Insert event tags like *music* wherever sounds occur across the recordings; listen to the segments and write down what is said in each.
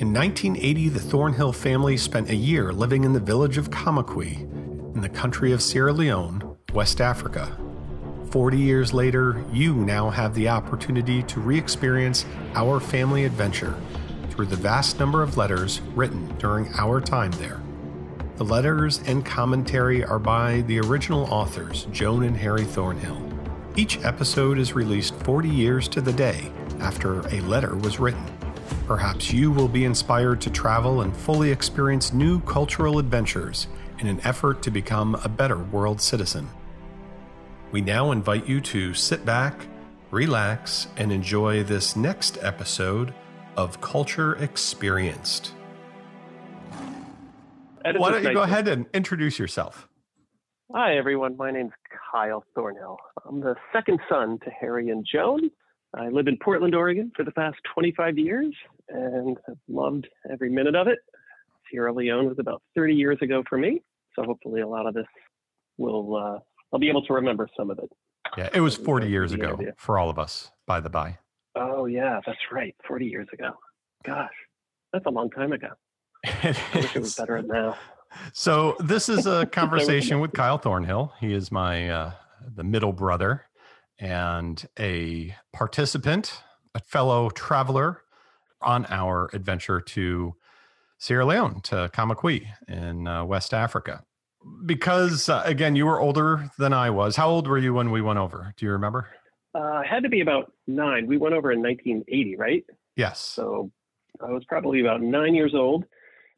In 1980, the Thornhill family spent a year living in the village of Kamakwi in the country of Sierra Leone, West Africa. 40 years later, you now have the opportunity to re experience our family adventure through the vast number of letters written during our time there. The letters and commentary are by the original authors, Joan and Harry Thornhill. Each episode is released 40 years to the day after a letter was written. Perhaps you will be inspired to travel and fully experience new cultural adventures in an effort to become a better world citizen. We now invite you to sit back, relax, and enjoy this next episode of Culture Experienced. Why don't you go ahead and introduce yourself? Hi, everyone. My name's Kyle Thornhill. I'm the second son to Harry and Joan. I live in Portland, Oregon for the past 25 years and have loved every minute of it. Sierra Leone was about 30 years ago for me, so hopefully a lot of this will, uh, I'll be able to remember some of it. Yeah, it was 40 years ago idea. for all of us, by the by. Oh, yeah, that's right. 40 years ago. Gosh, that's a long time ago. I wish it was better now. *laughs* So this is a *laughs* conversation with Kyle Thornhill. He is my uh, the middle brother and a participant, a fellow traveler on our adventure to Sierra Leone, to Kamakwi in uh, West Africa. Because, uh, again, you were older than I was. How old were you when we went over? Do you remember? Uh, I had to be about nine. We went over in 1980, right? Yes. So I was probably about nine years old,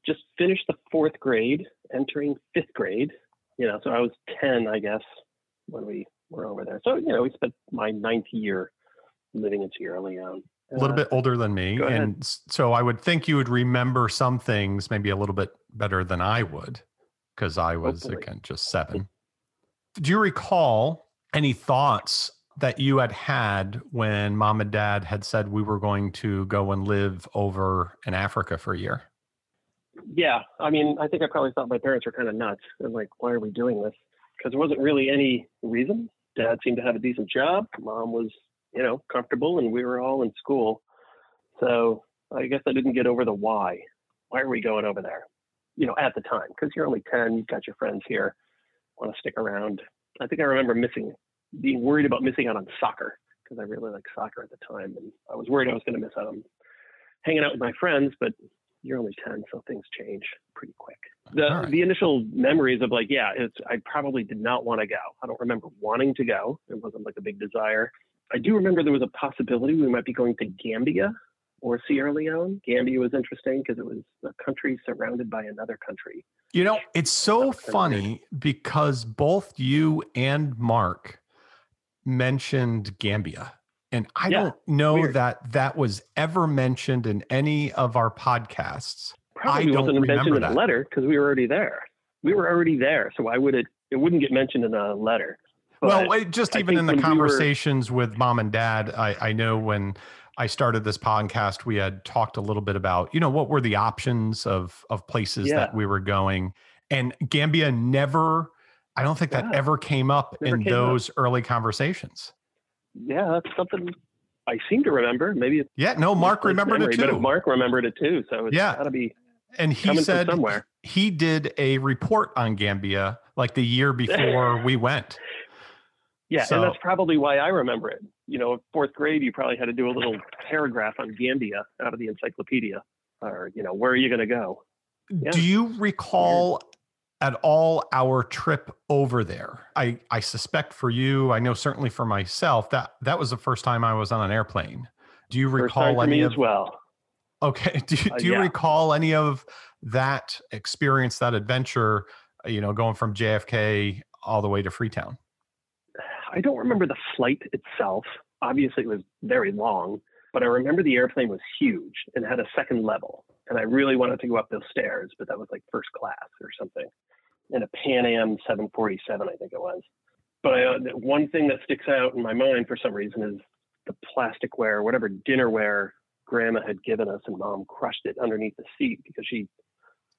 just finished the fourth grade, entering fifth grade. You know, so I was 10, I guess, when we were over there. So, you know, we spent my ninth year living in Sierra Leone. A little uh, bit older than me. And so I would think you would remember some things maybe a little bit better than I would because I was, Hopefully. again, just seven. Do you recall any thoughts that you had had when mom and dad had said we were going to go and live over in Africa for a year? Yeah. I mean, I think I probably thought my parents were kind of nuts and like, why are we doing this? Because there wasn't really any reason dad seemed to have a decent job. Mom was, you know, comfortable, and we were all in school. So I guess I didn't get over the why. Why are we going over there? You know, at the time, because you're only 10, you've got your friends here, want to stick around. I think I remember missing, being worried about missing out on soccer because I really liked soccer at the time. And I was worried I was going to miss out on hanging out with my friends, but you're only 10, so things change pretty quick. The right. the initial memories of like, yeah, it's I probably did not want to go. I don't remember wanting to go. It wasn't like a big desire. I do remember there was a possibility we might be going to Gambia or Sierra Leone. Gambia was interesting because it was a country surrounded by another country. You know, it's so funny because both you and Mark mentioned Gambia. And I yeah, don't know weird. that that was ever mentioned in any of our podcasts. Probably I wasn't mentioned in a letter because we were already there. We were already there, so why would it? It wouldn't get mentioned in a letter. But well, just even in the conversations we were, with mom and dad, I, I know when I started this podcast, we had talked a little bit about, you know, what were the options of of places yeah. that we were going, and Gambia never. I don't think that ever came up never in came those up. early conversations yeah, that's something I seem to remember. Maybe it's yeah. No, Mark remembered memory, it too. Mark remembered it too, so it's yeah. got to be. And he said somewhere he did a report on Gambia like the year *laughs* before we went. Yeah, so, and that's probably why I remember it. You know, fourth grade, you probably had to do a little paragraph on Gambia out of the encyclopedia, or you know, where are you going to go? Yeah. Do you recall at all our trip over there. I, I suspect for you, I know certainly for myself, that that was the first time I was on an airplane. Do you recall any of, as well? Okay. *laughs* Do you, uh, do you uh, yeah. recall any of that experience, that adventure, you know, going from JFK all the way to Freetown? I don't remember the flight itself. Obviously, it was very long, but I remember the airplane was huge and had a second level. And I really wanted to go up those stairs, but that was like first class or something in a Pan Am 747, I think it was. But I, uh, one thing that sticks out in my mind for some reason is the plasticware, whatever dinnerware grandma had given us, and mom crushed it underneath the seat because she,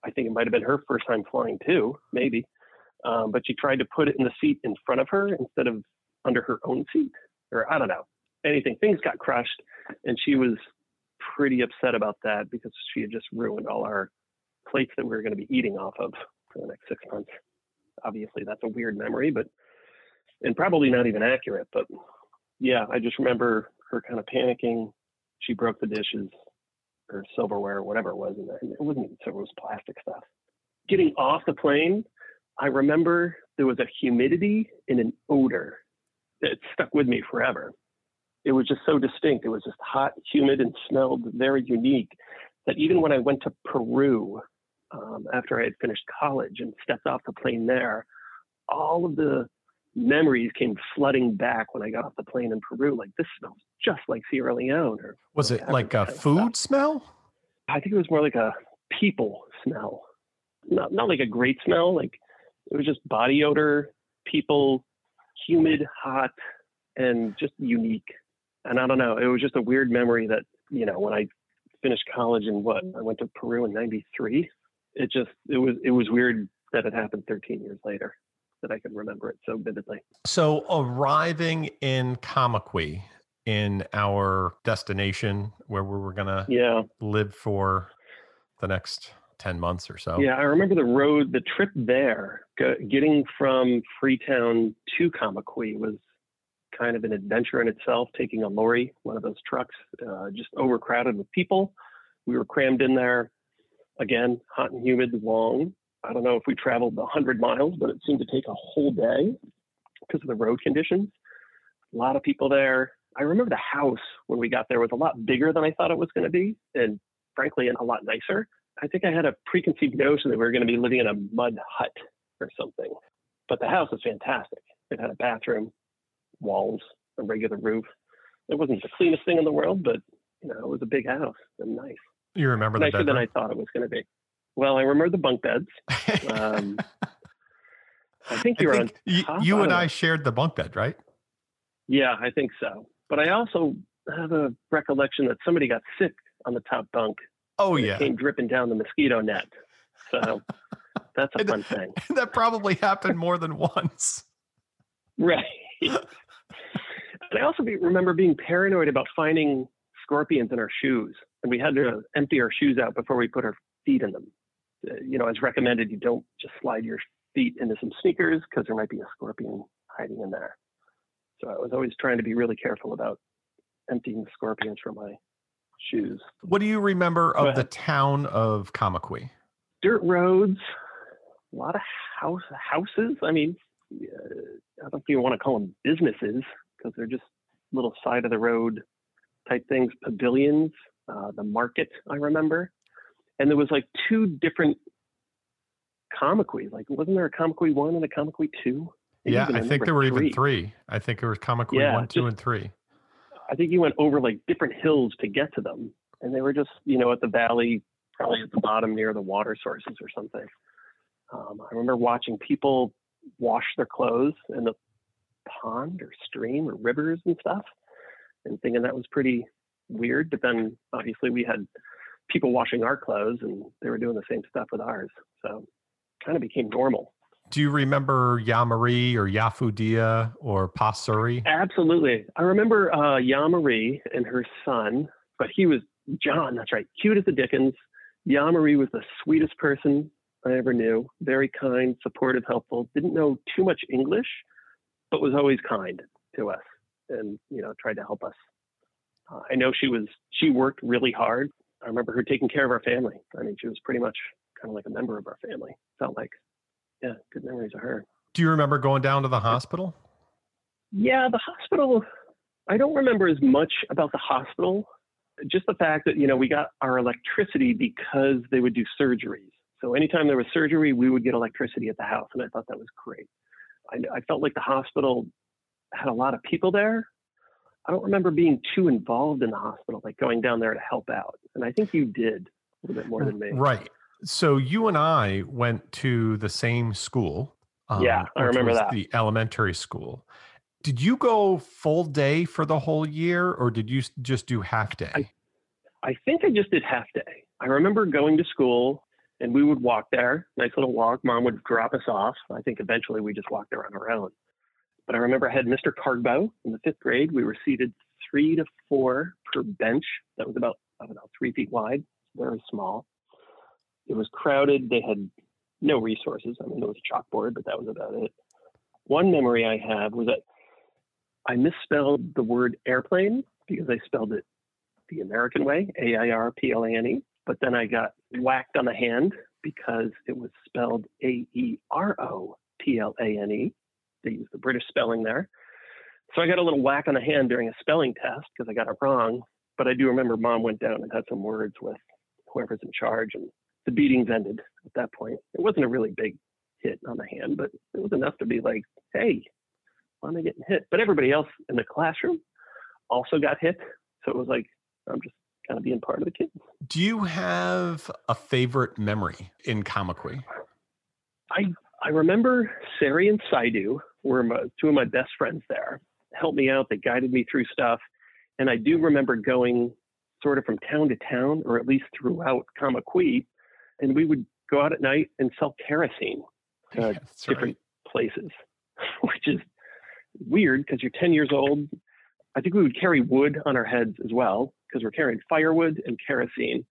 I think it might have been her first time flying too, maybe. Um, but she tried to put it in the seat in front of her instead of under her own seat, or I don't know, anything. Things got crushed, and she was pretty upset about that because she had just ruined all our plates that we were going to be eating off of for the next six months. Obviously, that's a weird memory, but and probably not even accurate. But yeah, I just remember her kind of panicking. She broke the dishes or silverware or whatever it was, and it wasn't even silver; it was plastic stuff. Getting off the plane, I remember there was a humidity and an odor that stuck with me forever. It was just so distinct. It was just hot, humid, and smelled very unique. That even when I went to Peru um, after I had finished college and stepped off the plane there, all of the memories came flooding back when I got off the plane in Peru. Like this smells just like Sierra Leone. Or was it like a food smell? I think it was more like a people smell. Not not like a great smell. Like it was just body odor, people, humid, hot, and just unique. And I don't know. It was just a weird memory that you know when I finished college and what I went to Peru in '93. It just it was it was weird that it happened 13 years later that I can remember it so vividly. So arriving in Kamakwi in our destination where we were gonna yeah. live for the next 10 months or so. Yeah, I remember the road, the trip there, getting from Freetown to Kamakwi was kind of an adventure in itself, taking a lorry, one of those trucks, uh, just overcrowded with people. We were crammed in there, again, hot and humid, long. I don't know if we traveled 100 miles, but it seemed to take a whole day because of the road conditions. A lot of people there. I remember the house when we got there was a lot bigger than I thought it was going to be, and frankly, and a lot nicer. I think I had a preconceived notion that we were going to be living in a mud hut or something. But the house was fantastic. It had a bathroom, walls, a regular roof. It wasn't the cleanest thing in the world, but you know, it was a big house and nice. You remember nicer bedroom? than I thought it was going to be. Well, I remember the bunk beds. *laughs* Um, I think you I were on. you and I shared the bunk bed, right? Yeah, I think so. But I also have a recollection that somebody got sick on the top bunk. Oh yeah, came dripping down the mosquito net. So *laughs* that's a fun thing. that probably happened more than once. Right. and I also be, remember being paranoid about finding scorpions in our shoes, and we had to empty our shoes out before we put our feet in them. Uh, you know, as recommended, you don't just slide your feet into some sneakers because there might be a scorpion hiding in there. So I was always trying to be really careful about emptying the scorpions from my shoes. What do you remember of the town of Kamakwi? Dirt roads, a lot of house houses. I mean, uh, I don't you want to call them businesses because they're just little side of the road type things. Pavilions, uh, the market. I remember, and there was like two different Kamakwi. Like, wasn't there a Kamakwi one and a Kamakwi two? Yeah, I think there were three. even three. I think it was Kamakwi yeah, one, two, just, and three. I think you went over like different hills to get to them, and they were just you know at the valley, probably at the bottom near the water sources or something. Um, I remember watching people wash their clothes in the pond or stream or rivers and stuff, and thinking that was pretty weird. But then obviously we had people washing our clothes, and they were doing the same stuff with ours, so kind of became normal. Do you remember Yamari or Yafudia or Pasuri? Absolutely. I remember uh, Yamari and her son, but he was John, that's right, cute as the Dickens. Yamari was the sweetest person I ever knew. Very kind, supportive, helpful. Didn't know too much English, but was always kind to us and, you know, tried to help us. Uh, I know she was, she worked really hard. I remember her taking care of our family. I mean, she was pretty much kind of like a member of our family, felt like yeah, good memories of her. Do you remember going down to the hospital? Yeah, the hospital. I don't remember as much about the hospital. Just the fact that you know we got our electricity because they would do surgeries. So anytime there was surgery, we would get electricity at the house, and I thought that was great. I, I felt like the hospital had a lot of people there. I don't remember being too involved in the hospital, like going down there to help out. And I think you did a little bit more than me. Right. So you and I went to the same school. Um, yeah, I remember that. The elementary school. Did you go full day for the whole year or did you just do half day? I, I think I just did half day. I remember going to school and we would walk there, nice little walk. Mom would drop us off. I think eventually we just walked there on our own. But I remember I had Mr. Kargbo in the fifth grade. We were seated three to four per bench. That was about I don't know, three feet wide, very small. It was crowded. They had no resources. I mean, there was a chalkboard, but that was about it. One memory I have was that I misspelled the word airplane because I spelled it the American way, A I R P L A N E. But then I got whacked on the hand because it was spelled A E R O P L A N E. They used the British spelling there. So I got a little whack on the hand during a spelling test because I got it wrong. But I do remember mom went down and had some words with whoever's in charge, and the beatings ended at that point. It wasn't a really big hit on the hand, but it was enough to be like, hey, why am I getting hit? But everybody else in the classroom also got hit. So it was like, I'm just kind of being part of the kids. Do you have a favorite memory in Kamakwi? I I remember Sari and Saidu were my, two of my best friends there. Helped me out. They guided me through stuff. And I do remember going sort of from town to town, or at least throughout Kamakwi, and we would go out at night and sell kerosene to *laughs* Yeah, different right. places, *laughs* which is weird because you're 10 years old. I think we would carry wood on our heads as well because we're carrying firewood and kerosene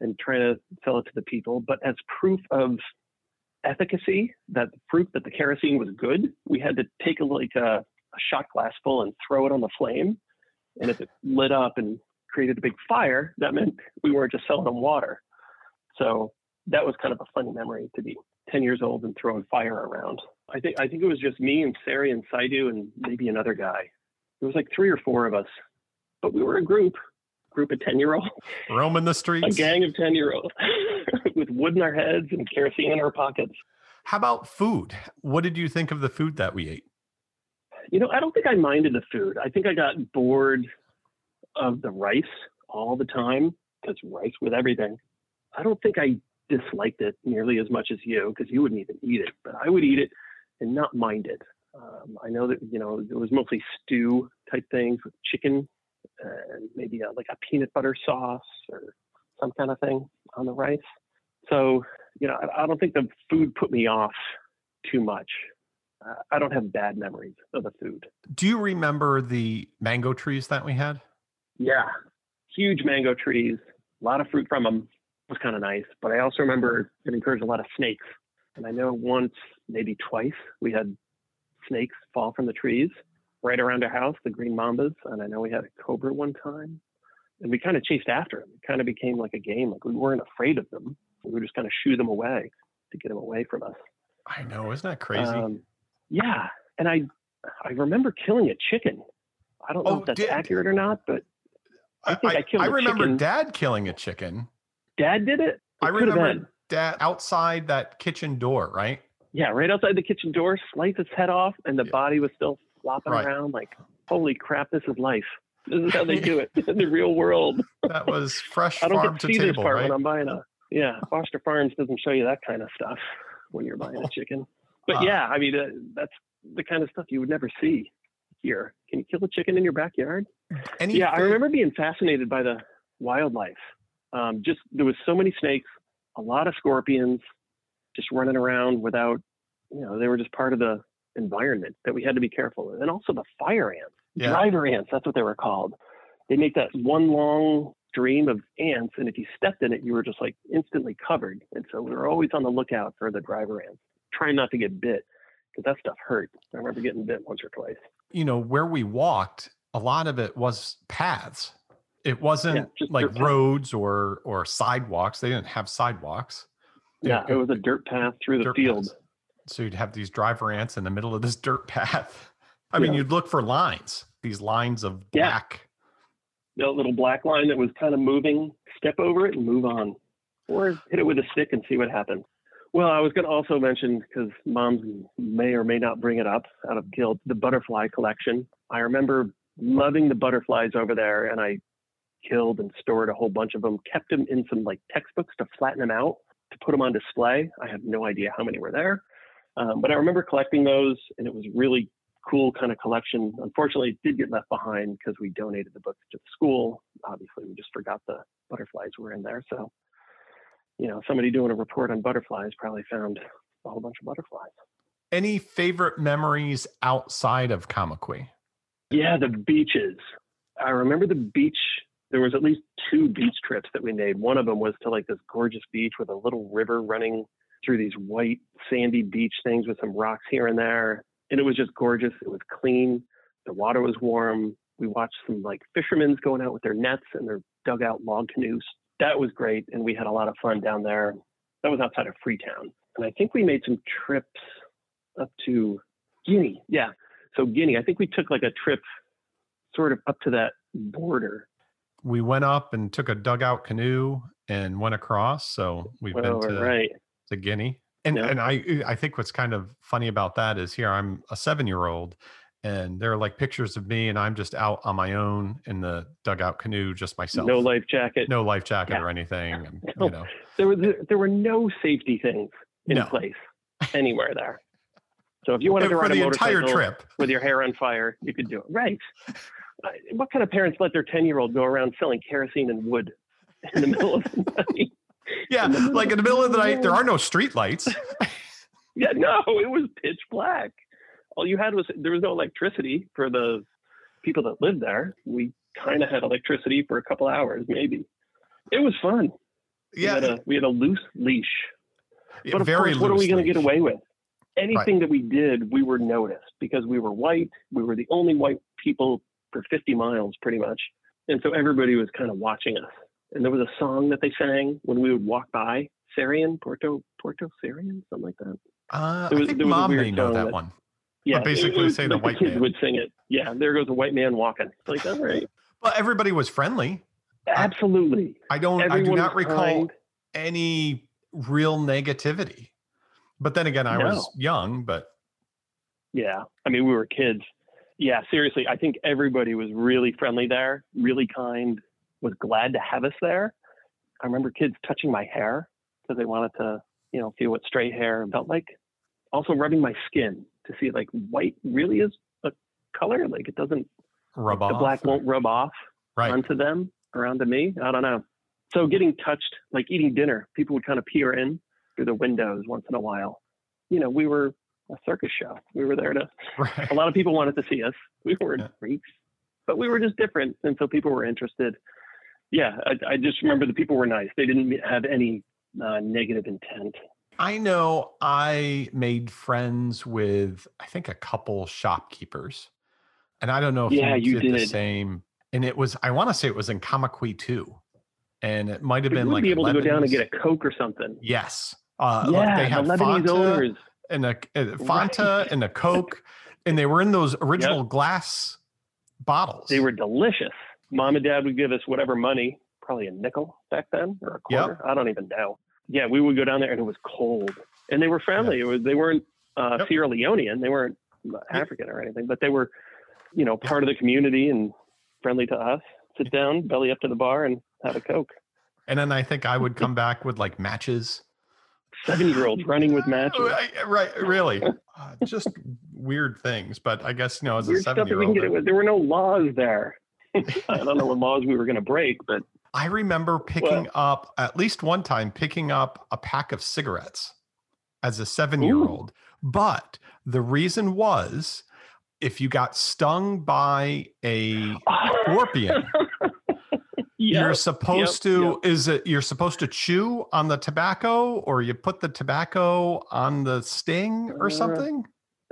and trying to sell it to the people. But as proof of efficacy, that proof that the kerosene was good, we had to take a, like a, a shot glass full and throw it on the flame. And if it lit up and created a big fire, that meant we weren't just selling them water. So that was kind of a funny memory to be 10 years old and throwing fire around. I think I think it was just me and Sari and Saidu and maybe another guy. It was like three or four of us, but we were a group, group of 10 year olds, Roaming the streets. a gang of 10 year olds *laughs* with wood in our heads and kerosene in our pockets. How about food? What did you think of the food that we ate? You know, I don't think I minded the food. I think I got bored of the rice all the time because rice with everything. I don't think I disliked it nearly as much as you because you wouldn't even eat it, but I would eat it and not mind it. Um, I know that you know it was mostly stew type things with chicken and maybe a, like a peanut butter sauce or some kind of thing on the rice. So you know, I, I don't think the food put me off too much. Uh, I don't have bad memories of the food. Do you remember the mango trees that we had? Yeah, huge mango trees, a lot of fruit from them. Was kind of nice. But I also remember it encouraged a lot of snakes. And I know once, maybe twice, we had snakes fall from the trees right around our house, the green mambas. And I know we had a cobra one time. And we kind of chased after them. It kind of became like a game. Like we weren't afraid of them. We would just kind of shoo them away to get them away from us. I know, isn't that crazy? Um, yeah. And I I remember killing a chicken. I don't know Oh, if that's did- accurate or not, but I think I killed I remember chicken. dad killing a chicken. Dad did it. It I remember dad outside that kitchen door, right? Yeah, right outside the kitchen door, sliced its head off, and the Yeah. body was still flopping Right. around. Like, holy crap, this is life. This is how they do it *laughs* in the real world. That was fresh I don't farm get to to see this part right? when I'm buying a. Yeah, Foster Farms doesn't show you that kind of stuff when you're buying a chicken. But Uh, yeah, I mean, uh, that's the kind of stuff you would never see here. Can you kill a chicken in your backyard? Any yeah, I remember being fascinated by the wildlife. Um, just there was so many snakes, a lot of scorpions, just running around without, you know, they were just part of the environment that we had to be careful with, and also the fire ants, Yeah. driver ants. That's what they were called. They make that one long stream of ants, and if you stepped in it, you were just like instantly covered. And so we were always on the lookout for the driver ants, trying not to get bit because that stuff hurt. I remember getting bit once or twice. you know, where we walked, a lot of it was paths. It wasn't just like dirt roads or or sidewalks. They didn't have sidewalks. Yeah, it was a dirt path through the field. paths. So you'd have these driver ants in the middle of this *laughs* dirt path. I mean, you'd look for lines, these lines of Yeah. black. the little black line that was kind of moving, step over it and move on, or hit it with a stick and see what happens. Well, I was going to also mention because moms may or may not bring it up out of guilt, the butterfly collection. I remember loving the butterflies over there, and I killed and stored a whole bunch of them, kept them in some like textbooks to flatten them out to put them on display. I have no idea how many were there, um, but I remember collecting those, and it was really cool kind of collection. Unfortunately, it did get left behind because we donated the books to the school. Obviously, we just forgot the butterflies were in there. So, you know, somebody doing a report on butterflies probably found a whole bunch of butterflies. Any favorite memories outside of Kamakwi? Yeah, the beaches. I remember the beach there was at least two beach trips that we made. One of them was to like this gorgeous beach with a little river running through these white sandy beach things with some rocks here and there. And it was just gorgeous. It was clean. The water was warm. We watched some like fishermen's going out with their nets and their dugout log canoes. That was great. And we had a lot of fun down there. That was outside of Freetown. And I think we made some trips up to Guinea. Yeah. So Guinea, I think we took like a trip sort of up to that border. We went up and took a dugout canoe and went across. So we've Went been to, right. to Guinea. And Yeah. and I eh, I think what's kind of funny about that is here I'm a seven year old and there are like pictures of me and I'm just out on my own in the dugout canoe, just myself. No life jacket. no life jacket Yeah. or anything. *laughs* No. you know. There was there were no safety things in No. place *laughs* anywhere there. So if you wanted to ride a the entire motorcycle trip. with your hair on fire, you could do it. Right. *laughs* What kind of parents let their ten year old go around selling kerosene and wood in the middle of the *laughs* night? Yeah, in the like in the middle of the night, there are no street lights. *laughs* *laughs* Yeah, no, it was pitch black. All you had was there was no electricity for the people that lived there. We kind of had electricity for a couple hours, maybe. It was fun. We had Yeah, a, we had a loose leash. But of very course, what are we going to get away with? Anything that we did, we were noticed because we were white. We were the only white people for 50 miles, pretty much. And so everybody was kind of watching us. And there was a song that they sang when we would walk by, Sarian, Porto, Porto Sarian, something like that. Uh, There I was- think was mom may know that that- one. Yeah, But basically it was say the white kids man. would sing it. Yeah, there goes a white man walking. It's like, all right, Well, everybody was friendly. absolutely. I don't. I do not recall kind. any real negativity. But then again, I was young. But Yeah. I mean, we were kids. Yeah, seriously. I think everybody was really friendly there, really kind, was glad to have us there. I remember kids touching my hair because they wanted to, you know, feel what straight hair felt like. Also rubbing my skin to see like white really is a color. Like it doesn't, rub off. the black won't rub off right. onto them or onto me. I don't know. So getting touched, like eating dinner, people would kind of peer in through the windows once in a while. You know, we were a circus show. We were there to *laughs* right. a lot of people wanted to see us. We weren't Yeah. freaks, but we were just different, and so people were interested. Yeah, I, I just remember the people were nice. They didn't have any uh, negative intent. I know I made friends with I think a couple shopkeepers, and I don't know if Yeah, you, you did, the same. And it was I want to say it was in Kamakwi too, and it might have been like be able to go down and get a Coke or something. Yes, uh, yeah, they had the Lebanese Fanta owners. And a, a Fanta and a Coke, and they were in those original glass bottles. They were delicious. Mom and Dad would give us whatever money, probably a nickel back then or a Yep. quarter. I don't even know. Yeah, we would go down there and it was cold, and they were friendly. It was they weren't uh, Yep. Sierra Leonean, they weren't African or anything, but they were, you know, part of the community and friendly to us. Sit down, belly up to the bar, and have a coke. and then I think I would come back with like matches. Seven year olds running with matches. Right, right, really, uh, just weird things. But I guess you know, as a Weird stuff seven year old, get away with. There were no laws there. *laughs* I don't know what laws we were going to break, but I remember picking up at least one time picking up a pack of cigarettes as a seven year old. But the reason was if you got stung by a *laughs* scorpion, yeah, you're supposed yep, to is it you're supposed to chew on the tobacco or you put the tobacco on the sting or Uh, something?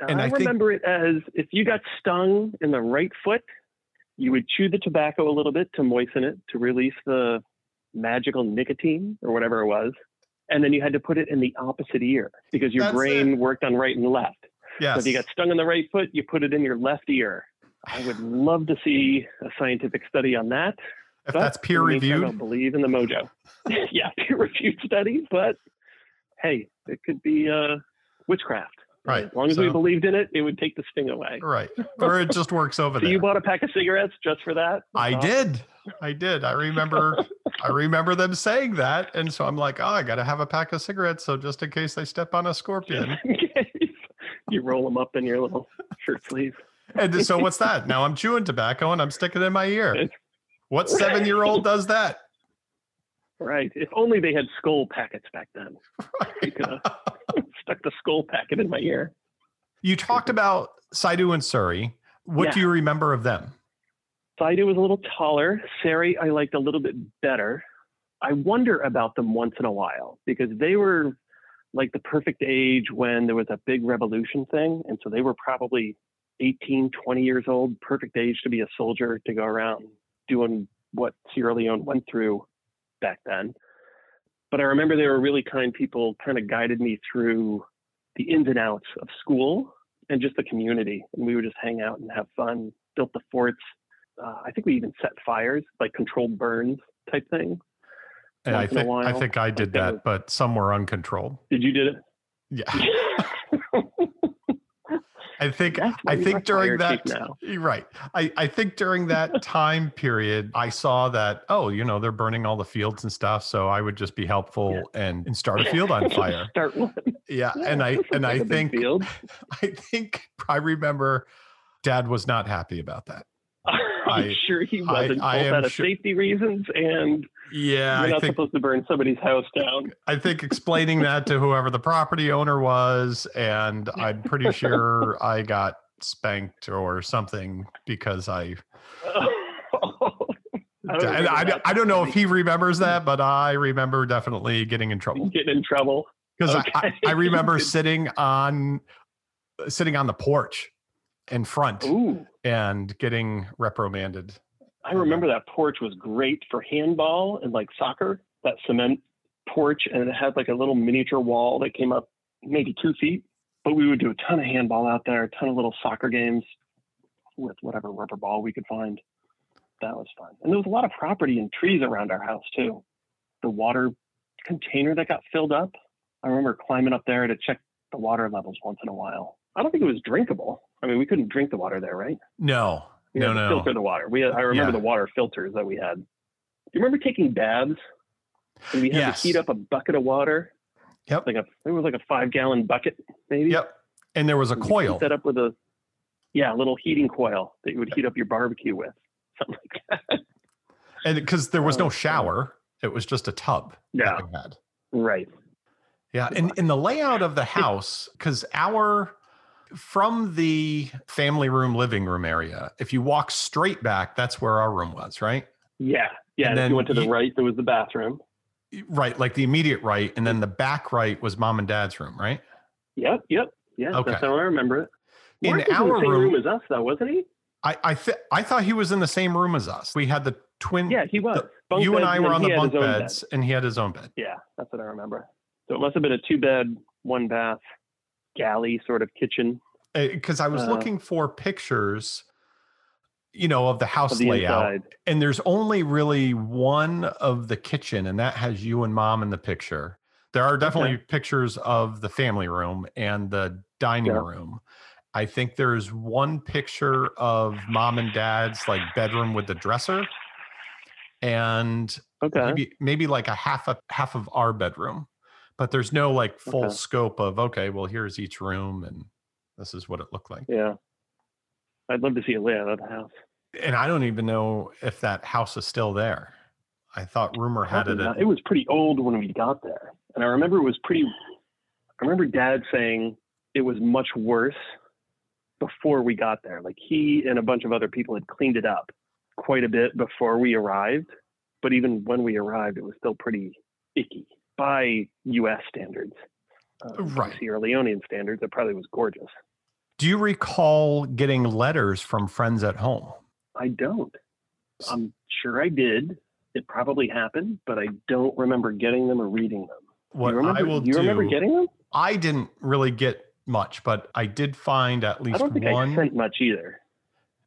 and I, I think- remember it as if you got stung in the right foot, you would chew the tobacco a little bit to moisten it to release the magical nicotine or whatever it was. And then you had to put it in the opposite ear because your brain worked on right and left. Yes. So if you got stung in the right foot, you put it in your left ear. I would love to see a scientific study on that. If that's peer meantime, I don't believe in the mojo. *laughs* yeah, peer reviewed studies, but hey, it could be uh, witchcraft. Right, As long as we believed in it, it would take the sting away. Right. *laughs* Or it just works over So there. you bought a pack of cigarettes just for that? I did. I did. I remember I remember them saying that. And so I'm like, oh, I gotta have a pack of cigarettes. So just in case they step on a scorpion. You roll them up in your little shirt sleeve. And so what's that? Now I'm chewing tobacco and I'm sticking it in my ear. What seven year old *laughs* does that? Right. If only they had Skoal packets back then. I could have stuck the Skoal packet in my ear. You talked about Saidu and Sari. What do you remember of them? Saidu was a little taller. Sari, I liked a little bit better. I wonder about them once in a while because they were like the perfect age when there was a big revolution thing. And so they were probably 18, 20 years old, perfect age to be a soldier to go around doing what Sierra Leone went through back then. But I remember they were really kind people, kind of guided me through the ins and outs of school and just the community. And we would just hang out and have fun, built the forts. Uh, I think we even set fires, like controlled burns type thing. And I think I think I did like that, was, but some were uncontrolled. Did you did it? Yeah. *laughs* *laughs* I think I think during that right. I, I think during that *laughs* time period I saw that oh you know they're burning all the fields and stuff so I would just be helpful yeah. and, and start a field on *laughs* fire. start one. Yeah, yeah *laughs* and I and I think I think I remember dad was not happy about that. I'm I, sure he wasn't. I, I both out of sure. safety reasons and yeah, you're not think, supposed to burn somebody's house down. I think explaining that to whoever the property owner was, and I'm pretty *laughs* sure I got spanked or something because I. *laughs* I don't, I, I, I, don't know if he remembers that, but I remember definitely getting in trouble. Getting in trouble because okay. I, I remember *laughs* sitting on sitting on the porch in front Ooh. and getting reprimanded. I remember that porch was great for handball and like soccer, that cement porch, and it had like a little miniature wall that came up maybe two feet. But we would do a ton of handball out there, a ton of little soccer games with whatever rubber ball we could find. That was fun. And there was a lot of property and trees around our house too. The water container that got filled up. I remember climbing up there to check the water levels once in a while. I don't think it was drinkable. I mean, we couldn't drink the water there, right? No, we no, no. Filter the water. We had, I remember yeah. the water filters that we had. Do you remember taking baths? And we had yes. to heat up a bucket of water. Yep. Like a it was like a five gallon bucket, maybe. Yep. And there was a coil set up with a yeah, a little heating coil that you would heat up your barbecue with, *laughs* something like that. And because there was no oh, shower, it was just a tub. Yeah. Right. Yeah, and in the layout of the house, because our from the family room living room area if you walk straight back that's where our room was right? Yeah yeah and then you went to the you, right there was the bathroom. Right like the immediate right and then the back right was mom and dad's room right? Yep yep yeah okay. that's how i remember it. In Mark our in the same room, room as us though wasn't he? I I, th- I thought he was in the same room as us. We had the twin yeah he was. The, you and i were on the bunk beds bed. and he had his own bed. Yeah that's what i remember. So it must have been a two bed one bath galley sort of kitchen. Because I was uh, looking for pictures, you know, of the house of the layout, inside. and there's only really one of the kitchen, and that has you and mom in the picture. There are definitely okay. pictures of the family room and the dining yeah. room. I think there's one picture of mom and dad's like bedroom with the dresser, and okay. maybe maybe like a half a half of our bedroom but there's no like full okay. scope of okay well here's each room and this is what it looked like. Yeah. I'd love to see a layout of the house. And i don't even know if that house is still there. I thought rumor had it at, it was pretty old when we got there and i remember it was pretty i remember dad saying it was much worse before we got there. Like he and a bunch of other people had cleaned it up quite a bit before we arrived but even when we arrived it was still pretty icky by U.S. standards, uh, right? Sierra Leonean standards, it probably was gorgeous. Do you recall getting letters from friends at home? I don't. I'm sure I did. It probably happened, but I don't remember getting them or reading them. What you remember, I will do you remember getting them? I didn't really get much, but I did find at least I don't think one. I sent much either.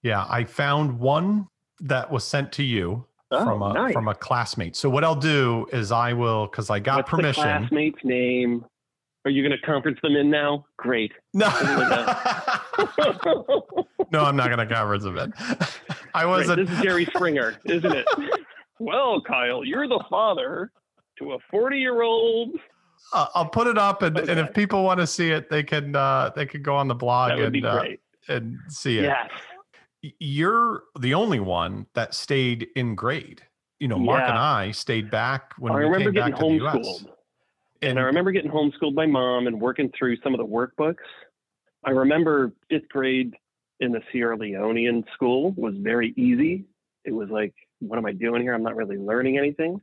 Yeah, I found one that was sent to you oh, from a nice. from a classmate. So what I'll do is I will because I got What's permission. The classmate's name. Are you going to conference them in now? Great. *laughs* No. *laughs* *laughs* no, I'm not going to conference them in. I wasn't. Right, this is Jerry Springer, isn't it? well, Kyle, you're the father to a 40 year old. Uh, I'll put it up, and, okay. and if people want to see it, they can uh, they can go on the blog and uh, and see it. Yes you're the only one that stayed in grade. You know, Mark yeah. and I stayed back when I we remember came getting back to the US. And, and I remember getting homeschooled by mom and working through some of the workbooks. I remember fifth grade in the Sierra Leonean school was very easy it was like, what am I doing here? I'm not really learning anything.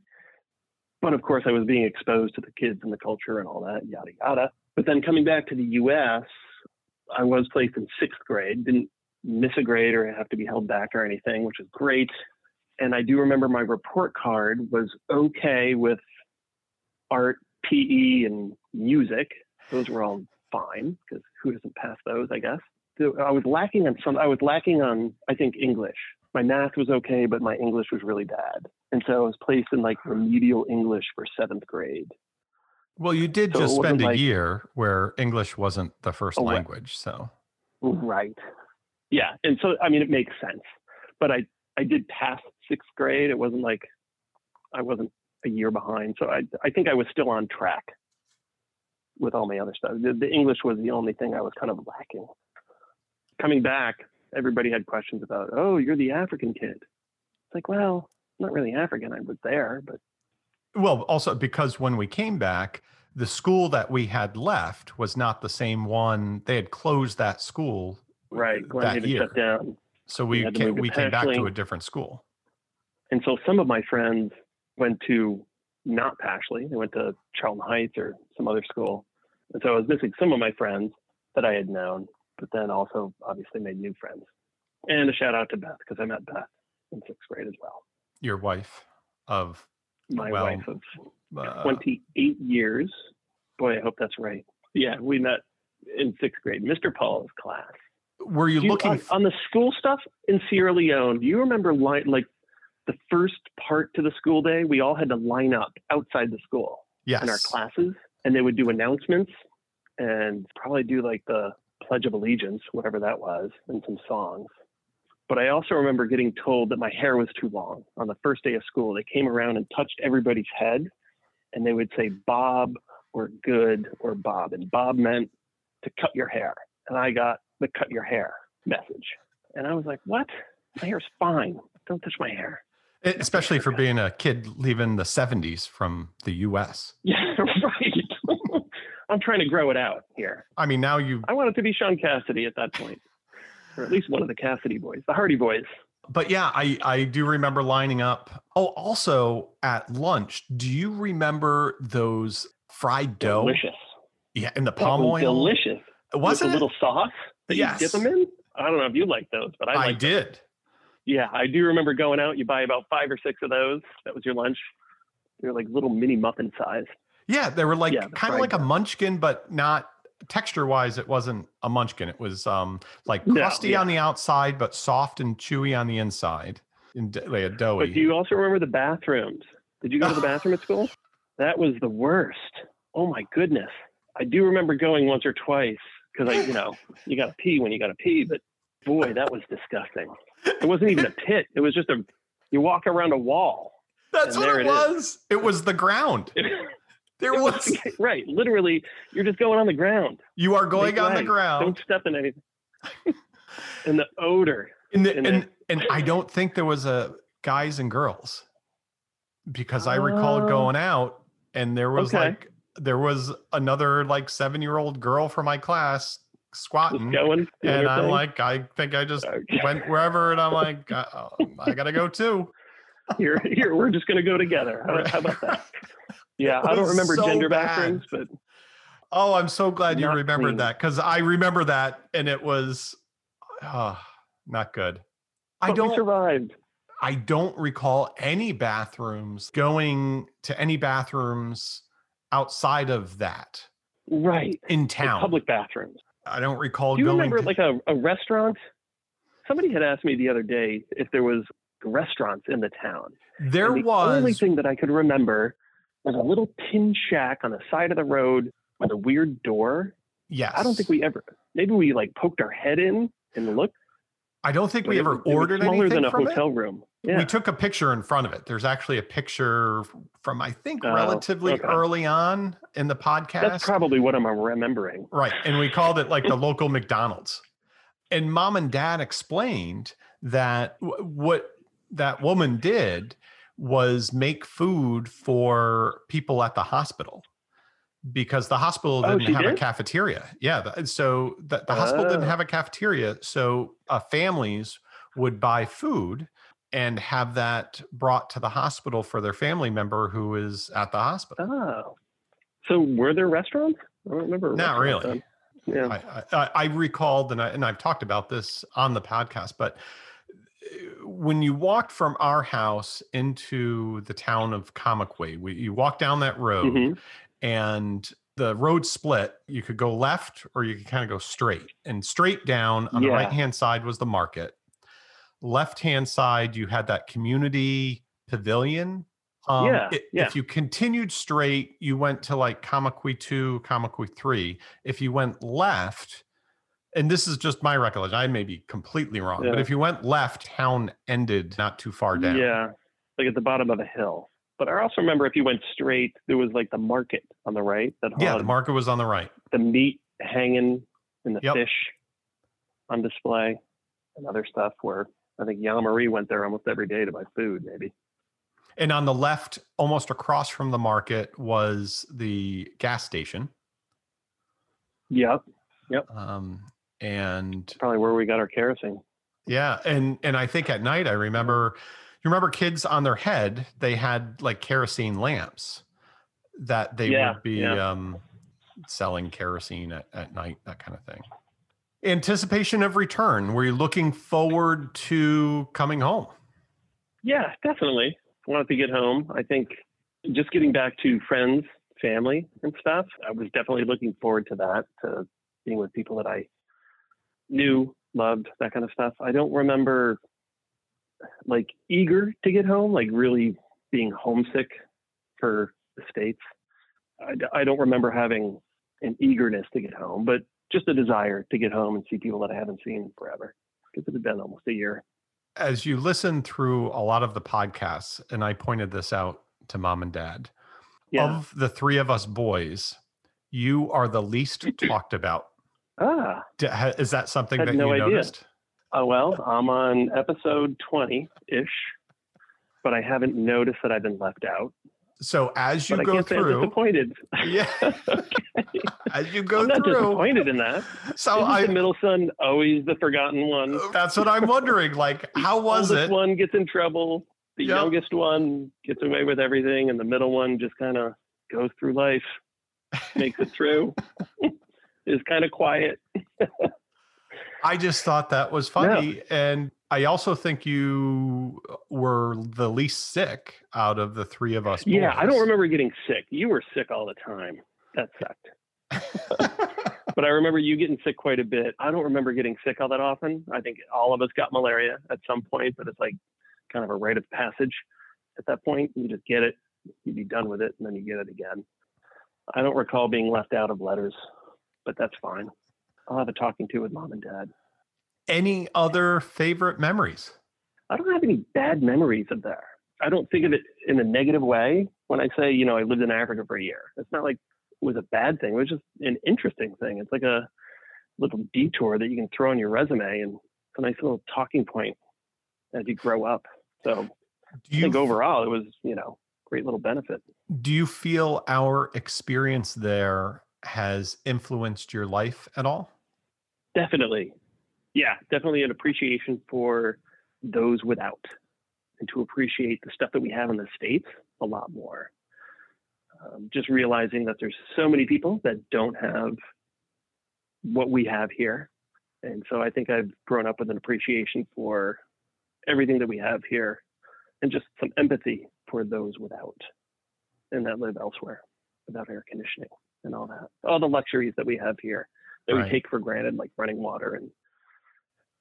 But of course, I was being exposed to the kids and the culture and all that, yada, yada. But then coming back to the US, I was placed in sixth grade, didn't miss a grade or have to be held back or anything, which is great. And I do remember my report card was okay with art, PE, and music. Those were all fine because who doesn't pass those, I guess. So I was lacking on some, I was lacking on, I think, English. My math was okay, but my English was really bad. And so I was placed in like remedial English for seventh grade. Well, you did So just spend a like- year where English wasn't the first Oh, language. So, Right. Yeah. And so, I mean, it makes sense. But I, I did pass sixth grade. It wasn't like I wasn't a year behind. So I, I think I was still on track with all my other stuff. The, the English was the only thing I was kind of lacking. Coming back, everybody had questions about, oh, you're the African kid. It's like, well, not really African. I was there, but well, also because when we came back, the school that we had left was not the same one. They had closed that school right. Glen that year. shut down. So We we came, we came back to a different school. And so some of my friends went to not Pashley. They went to Charlton Heights or some other school. And so I was missing some of my friends that I had known, but then also obviously made new friends. And a shout out to Beth because I met Beth in sixth grade as well. Your wife of My Well, wife of uh, 28 years. Boy, I hope that's right. Yeah, we met in sixth grade, Mr. Paul's class. Were you you- looking? on, on the school stuff in Sierra Leone? Do you remember li- like the first part to the school day? We all had to line up outside the school yes. in our classes, and they would do announcements and probably do like the Pledge of Allegiance, whatever that was, and some songs. But I also remember getting told that my hair was too long on the first day of school. They came around and touched everybody's head, and they would say Bob or good or Bob, and Bob meant to cut your hair, and I got the cut your hair message, and I was like, what? My hair's fine. Don't touch my hair. E- Especially for being a kid leaving the 70s from the US. Yeah, *laughs* right. I'm trying to grow it out here. I mean, now you, I wanted to be Shaun Cassidy at that point, or at least one of the Cassidy boys, the Hardy Boys. but yeah, I, I do remember lining up. Oh, also at lunch, do you remember those fried dough? Delicious. Yeah, in the palm oil. Delicious. Was it? a little sauce that Yes. you dip them in. I don't know if you like those, but I, I did. Yeah, I do remember going out. You buy about five or six of those. That was your lunch. They're like little mini muffin size. Yeah, they were like Yeah, kind of like a munchkin, but not texture wise. It wasn't a munchkin. It was um like No, crusty yeah. on the outside, but soft and chewy on the inside. And like a doughy. But do you also remember the bathrooms? Did you go to the *sighs* bathroom at school? That was the worst. Oh my goodness. I do remember going once or twice because I, you know, you got to pee when you got to pee, but boy, that was disgusting. It wasn't even a pit. It was just a, you walk around a wall. That's what it it is. was. It was the ground. *laughs* There was. was, *laughs* right. Literally, you're just going on the ground. You are going Make on the ground. Don't step in anything. and the odor. And, the, And and I don't think there was a guys and girls because I recall Oh. going out and there was Okay. like there was another like seven year old girl from my class squatting, going. and I'm thing. like, I think I just Okay. went wherever, and I'm like, *laughs* uh, I gotta go too. here, here, we're just to go together. How, how about that? *laughs* Yeah, I don't remember so gender bad. bathrooms, but Oh, I'm so glad you remembered clean. that because I remember that, and it was uh, not good. I but we don't. survived. I don't recall any bathrooms going to any bathrooms outside of that Right. in Like town. public bathrooms. I don't recall Do you remember to, like a, a restaurant? Somebody had asked me the other day if there was restaurants in the town. there And the was. only thing that I could remember was a little tin shack on the side of the road with a weird door. yes. I don't think we ever. Maybe we like poked our head in and looked. I don't think we ever it was ordered smaller anything than a from hotel it. room. Yeah. We took a picture in front of it. There's actually a picture from I think Oh, relatively okay. early on in the podcast. That's probably what I'm remembering. Right. And we called it like the *laughs* local McDonald's. And mom and dad explained that w- what that woman did was make food for people at the hospital because the hospital Oh, didn't she have a cafeteria. Yeah. So the, the hospital didn't Oh. have a cafeteria. So uh, families would buy food and have that brought to the hospital for their family member who is at the hospital. Oh, so were there restaurants? I don't remember. Not really. Then. Yeah. I, I, I recalled, and I and I've talked about this on the podcast, but uh, when you walked from our house into the town of Kamakwi, we, you walk down that road, Mhm. and the road split. You could go left, or you could kind of go straight. And straight down on the right hand side was the market. Left hand side, you had that community pavilion. Um, Yeah, i- yeah. If you continued straight, you went to like Kamakwi 2, Kamakwi 3. If you went left, and this is just my recollection, I may be completely wrong, but if you went left, town ended not too far down. Yeah, like at the bottom of a hill. But I also remember if you went straight, there was like the market on the right that Yeah, the market was on the right. the meat hanging and the Yep. fish on display and other stuff where I think Jan Marie went there almost every day to buy food, maybe. And on the left, almost across from the market, was the gas station. Yep. Yep. Um, and Probably where we got our kerosene. yeah, and and I think at night I remember you remember kids on their head, they had like kerosene lamps that they Yeah, would be yeah. um selling kerosene at, at night, that kind of thing. Anticipation of return. Were you looking forward to coming home? Yeah, definitely. Wanted to get home. I think just getting back to friends, family, and stuff. I was definitely looking forward to that, to being with people that I knew, loved, that kind of stuff. I don't remember like eager to get home, like really being homesick for the States. I don't remember having an eagerness to get home, but just a desire to get home and see people that I haven't seen forever because it had been almost a year. as you listen through a lot of the podcasts, and I pointed this out to mom and dad, Yeah. of the three of us boys, you are the least *clears throat* talked about. ah. Is that something that no you idea. noticed? Oh, well, I'm on episode 20 ish, but I haven't noticed that I've been left out. So as you go can't say I'm through, disappointed. *laughs* yeah, *laughs* okay. as you go through. I'm not through, disappointed in that. so Isn't I, the middle son always the forgotten one? Uh, that's what I'm wondering. Like, *laughs* how was it? one gets in trouble. The Yep. youngest one gets away with everything, and the middle one just kind of goes through life, makes it through, is kind of quiet. I just thought that was funny. And I also think you uh, were the least sick out of the three of us. Yeah, I don't remember getting sick. You were sick all the time. That sucked. *laughs* but I remember you getting sick quite a bit. I don't remember getting sick all that often. I think all of us got malaria at some point, but it's like kind of a rite of passage at that point. You just get it, you be done with it, and then you get it again. I don't recall being left out of letters, but that's fine. I'll have a talking to with mom and dad. Any other favorite memories? I don't have any bad memories of there. I don't think of it in a negative way when I say, you know, I lived in Africa for a year. It's not like it was a bad thing. It was just an interesting thing. It's like a little detour that you can throw on your resume and it's a nice little talking point as you grow up. So Do I you think overall it was, you know, great little benefit. do you feel our experience there has influenced your life at all? Definitely. Yeah, definitely an appreciation for those without and to appreciate the stuff that we have in the States a lot more. Um, just realizing that there's so many people that don't have what we have here. And so I think I've grown up with an appreciation for everything that we have here and just some empathy for those without and that live elsewhere without air conditioning and all that. All the luxuries that we have here that Right. we take for granted, like running water and,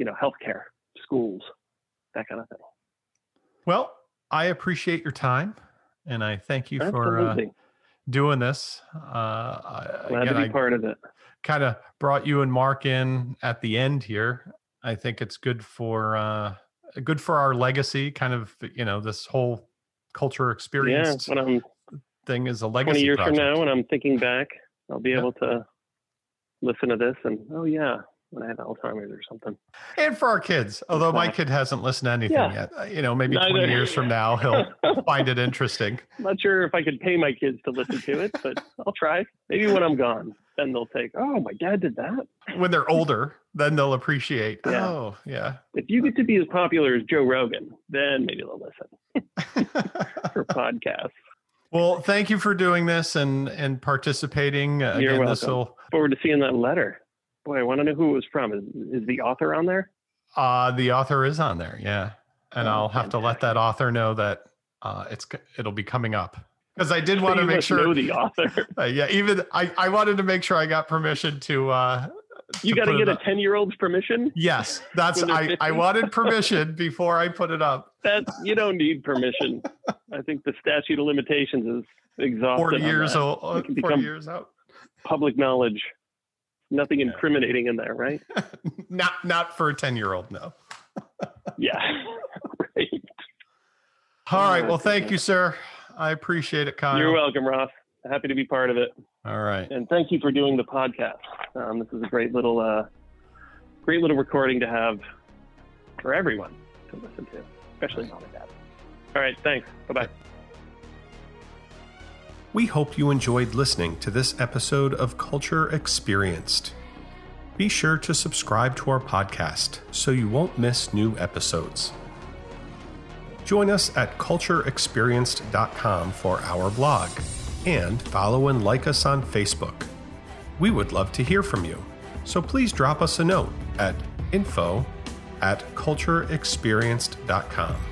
you know, healthcare, schools, that kind of thing. Well, I appreciate your time and I thank you for uh, doing this. Uh, Glad again, to be I part of it. kind of brought you and Mark in at the end here. I think it's good for uh, good for our legacy. Kind of, you know, this whole culture experience Yeah, when I'm thing is a legacy. 20 years project. from now, when I'm thinking back, I'll be Yeah. able to listen to this and, oh, yeah, when I had Alzheimer's or something. and for our kids. Although my kid hasn't listened to anything Yeah. yet, uh, you know, maybe Neither. twenty years from now he'll *laughs* find it interesting. Not sure if I could pay my kids to listen to it, but I'll try. Maybe when I'm gone. then they'll take, oh, my dad did that. When they're older, then they'll appreciate. Yeah. Oh, yeah. If you get to be as popular as Joe Rogan, then maybe they'll listen *laughs* for podcasts. well, thank you for doing this and and participating. Uh, You're Again, this welcome. will Forward to seeing that letter. Boy, I want to know who it was from. Is, is the author on there? uh the author is on there, yeah. And Oh, I'll have to let that author know that uh it's it'll be coming up. Because I did *laughs* want to make sure know the author. *laughs* uh, yeah, even I, I wanted to make sure I got permission to uh You got to get a 10 year old's permission. Yes, that's I, I wanted *laughs* permission before I put it up. That you don't need permission. I think the statute of limitations is exhausted. 40 years old, uh, 40 become- years out. Public knowledge. Nothing incriminating in there, right? *laughs* not not for a 10 year old, no. *laughs* Yeah. *laughs* right. All right. Oh, Well, thank you, sir. I appreciate it, Kyle. You're welcome, Ross. Happy to be part of it. All right. And thank you for doing the podcast. Um, this is a great little, uh, great little recording to have for everyone to listen to, especially mom and dad. All right. Thanks. Bye bye. We hope you enjoyed listening to this episode of Culture Experienced. Be sure to subscribe to our podcast so you won't miss new episodes. Join us at cultureexperienced.com for our blog and follow and like us on Facebook. We would love to hear from you, so please drop us a note at info at cultureexperienced.com.